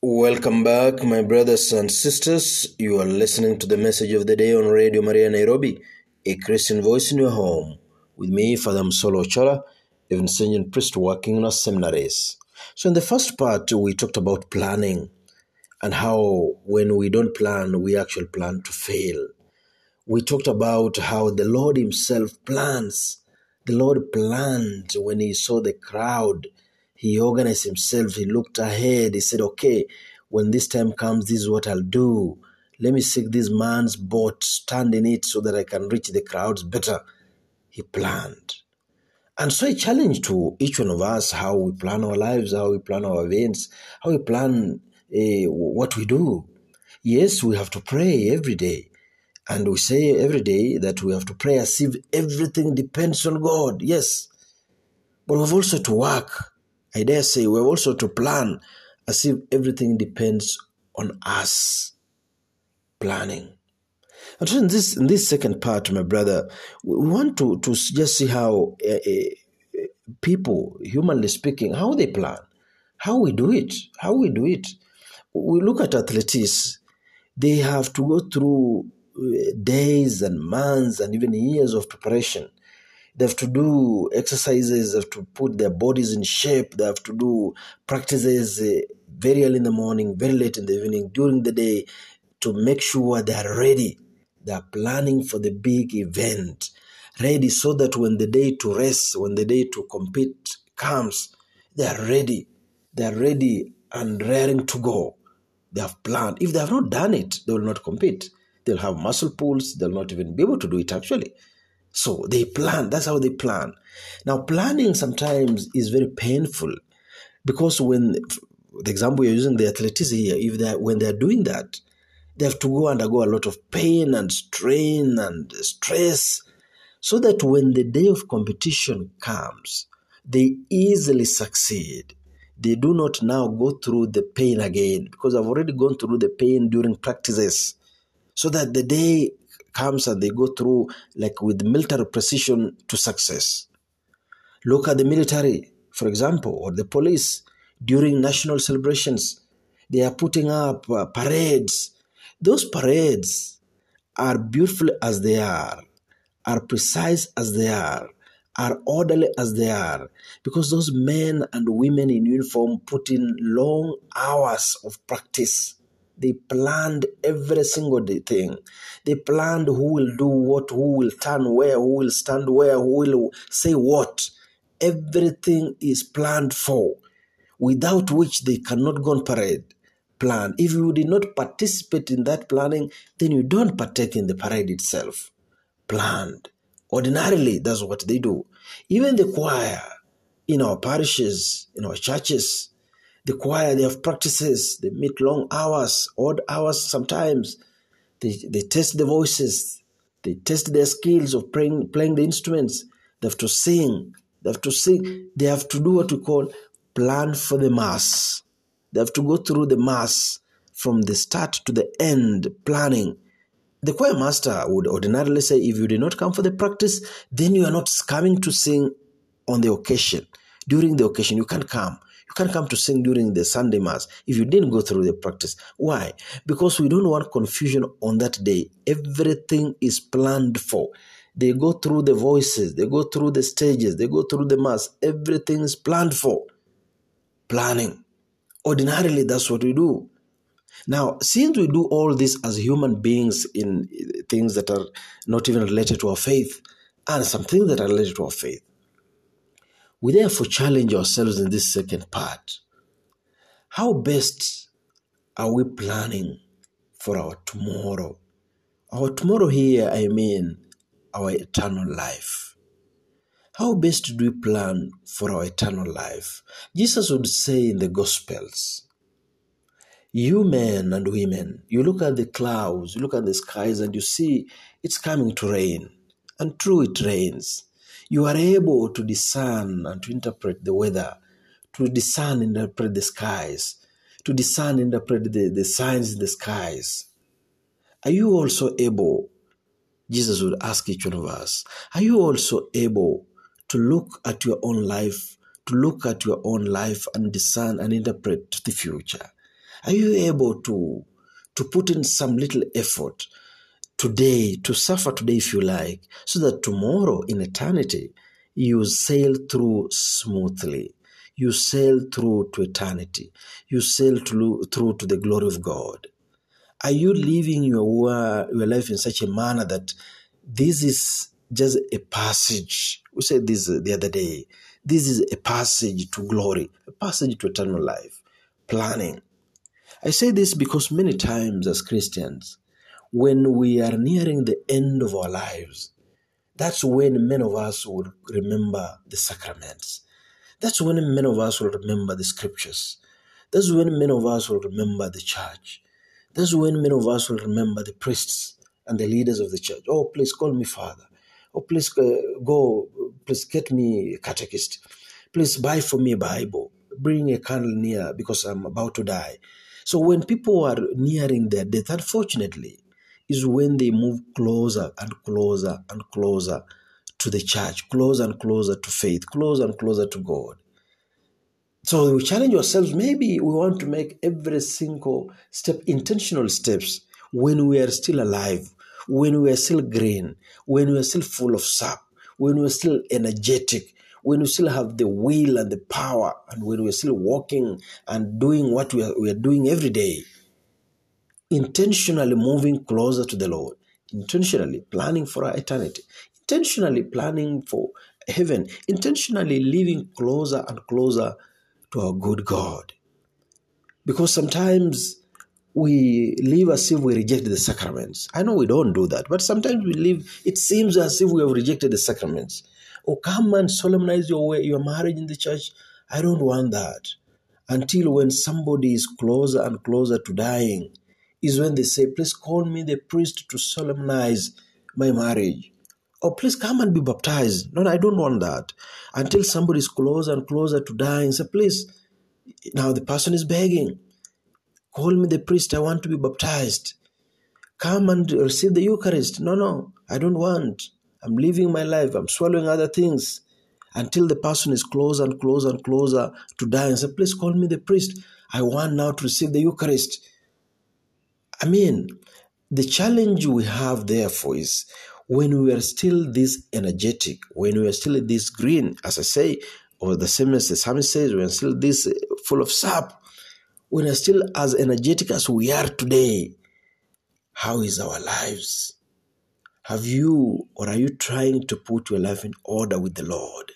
Welcome back, my brothers and sisters. You are listening to the message of the day on Radio Maria Nairobi, a Christian voice in your home. With me, Father Msolo Chola, a Vincentian priest working in our seminaries. So, in the first part, we talked about planning and how when we don't plan, we actually plan to fail. We talked about how the Lord Himself plans. The Lord planned when He saw the crowd he organized himself. He looked ahead. He said, okay, when this time comes, this is what I'll do. Let me seek this man's boat, stand in it so that I can reach the crowds better. He planned. And so a challenge to each one of us how we plan our lives, how we plan our events, how we plan uh, what we do. Yes, we have to pray every day. And we say every day that we have to pray as if everything depends on God. Yes. But we have also to work I dare say we have also to plan as if everything depends on us planning. And in this in this second part, my brother, we want to, to just see how uh, uh, people, humanly speaking, how they plan, how we do it, how we do it. We look at athletes; they have to go through days and months and even years of preparation they have to do exercises, they have to put their bodies in shape, they have to do practices uh, very early in the morning, very late in the evening, during the day to make sure they are ready. They are planning for the big event, ready so that when the day to rest, when the day to compete comes, they are ready. They are ready and raring to go. They have planned. If they have not done it, they will not compete. They'll have muscle pulls, they'll not even be able to do it actually. So they plan. That's how they plan. Now, planning sometimes is very painful because when the example you're using the athletics here, if they when they're doing that, they have to go undergo a lot of pain and strain and stress, so that when the day of competition comes, they easily succeed. They do not now go through the pain again because I've already gone through the pain during practices, so that the day comes and they go through like with military precision to success. Look at the military, for example, or the police during national celebrations. They are putting up uh, parades. Those parades are beautiful as they are, are precise as they are, are orderly as they are, because those men and women in uniform put in long hours of practice they planned every single thing. They planned who will do what, who will turn where, who will stand where, who will say what. Everything is planned for, without which they cannot go on parade. Plan. If you did not participate in that planning, then you don't partake in the parade itself. Planned. Ordinarily, that's what they do. Even the choir in our parishes, in our churches, the choir, they have practices, they meet long hours, odd hours sometimes. They, they test the voices, they test their skills of playing, playing the instruments. They have to sing, they have to sing, they have to do what we call plan for the mass. They have to go through the mass from the start to the end, planning. The choir master would ordinarily say, if you did not come for the practice, then you are not coming to sing on the occasion. During the occasion, you can't come. Can't come to sing during the Sunday Mass if you didn't go through the practice. Why? Because we don't want confusion on that day. Everything is planned for. They go through the voices, they go through the stages, they go through the Mass. Everything is planned for. Planning. Ordinarily, that's what we do. Now, since we do all this as human beings in things that are not even related to our faith, and some things that are related to our faith, we therefore challenge ourselves in this second part. How best are we planning for our tomorrow? Our tomorrow here, I mean our eternal life. How best do we plan for our eternal life? Jesus would say in the Gospels, you men and women, you look at the clouds, you look at the skies, and you see it's coming to rain. And true, it rains you are able to discern and to interpret the weather, to discern and interpret the skies, to discern and interpret the, the signs in the skies. Are you also able, Jesus would ask each one of us, are you also able to look at your own life, to look at your own life and discern and interpret the future? Are you able to, to put in some little effort today, to suffer today if you like, so that tomorrow in eternity you sail through smoothly? You sail through to eternity. You sail through, through to the glory of God. Are you living your, your life in such a manner that this is just a passage? We said this the other day. This is a passage to glory, a passage to eternal life. Planning. I say this because many times as Christians, when we are nearing the end of our lives, that's when many of us will remember the sacraments. That's when many of us will remember the scriptures. That's when many of us will remember the church. That's when many of us will remember the priests and the leaders of the church. Oh, please call me father. Oh, please uh, go, please get me a catechist. Please buy for me a Bible. Bring a candle near because I'm about to die. So when people are nearing their death, unfortunately, is when they move closer and closer and closer to the church, closer and closer to faith, closer and closer to God. So we challenge ourselves. Maybe we want to make every single step intentional steps when we are still alive, when we are still green, when we are still full of sap, when we are still energetic, when we still have the will and the power, and when we are still walking and doing what we are, we are doing every day. Intentionally moving closer to the Lord, intentionally planning for our eternity, intentionally planning for heaven, intentionally living closer and closer to our good God. Because sometimes we live as if we reject the sacraments. I know we don't do that, but sometimes we live, it seems as if we have rejected the sacraments. Oh, come and solemnize your, your marriage in the church. I don't want that. Until when somebody is closer and closer to dying, is when they say, Please call me the priest to solemnize my marriage. Or please come and be baptized. No, I don't want that. Until somebody is closer and closer to dying, say, Please, now the person is begging. Call me the priest. I want to be baptized. Come and receive the Eucharist. No, no, I don't want. I'm living my life. I'm swallowing other things until the person is closer and closer and closer to and say, Please call me the priest. I want now to receive the Eucharist. I mean, the challenge we have, therefore, is when we are still this energetic, when we are still this green, as I say, or the same as the psalmist says, we are still this uh, full of sap, when we are still as energetic as we are today, how is our lives? Have you or are you trying to put your life in order with the Lord?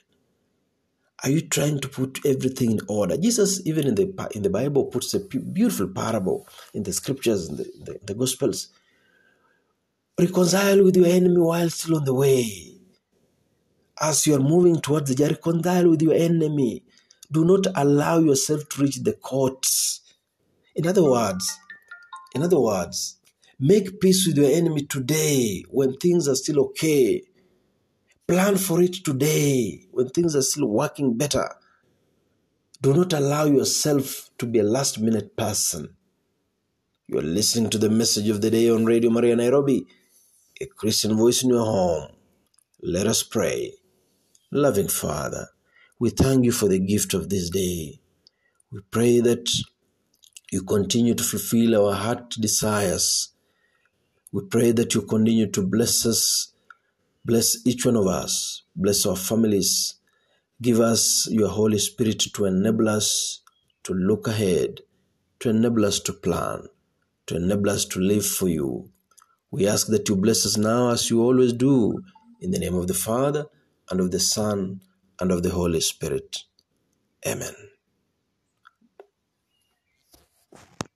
Are you trying to put everything in order? Jesus, even in the in the Bible, puts a beautiful parable in the scriptures, in the, the, the Gospels. Reconcile with your enemy while still on the way. As you are moving towards the reconcile with your enemy. Do not allow yourself to reach the courts. In other words, in other words, make peace with your enemy today when things are still okay. Plan for it today when things are still working better. Do not allow yourself to be a last minute person. You are listening to the message of the day on Radio Maria Nairobi, a Christian voice in your home. Let us pray. Loving Father, we thank you for the gift of this day. We pray that you continue to fulfill our heart desires. We pray that you continue to bless us, bless each one of us, bless our families. Give us your Holy Spirit to enable us to look ahead, to enable us to plan, to enable us to live for you. We ask that you bless us now as you always do, in the name of the Father, and of the Son, and of the Holy Spirit. Amen.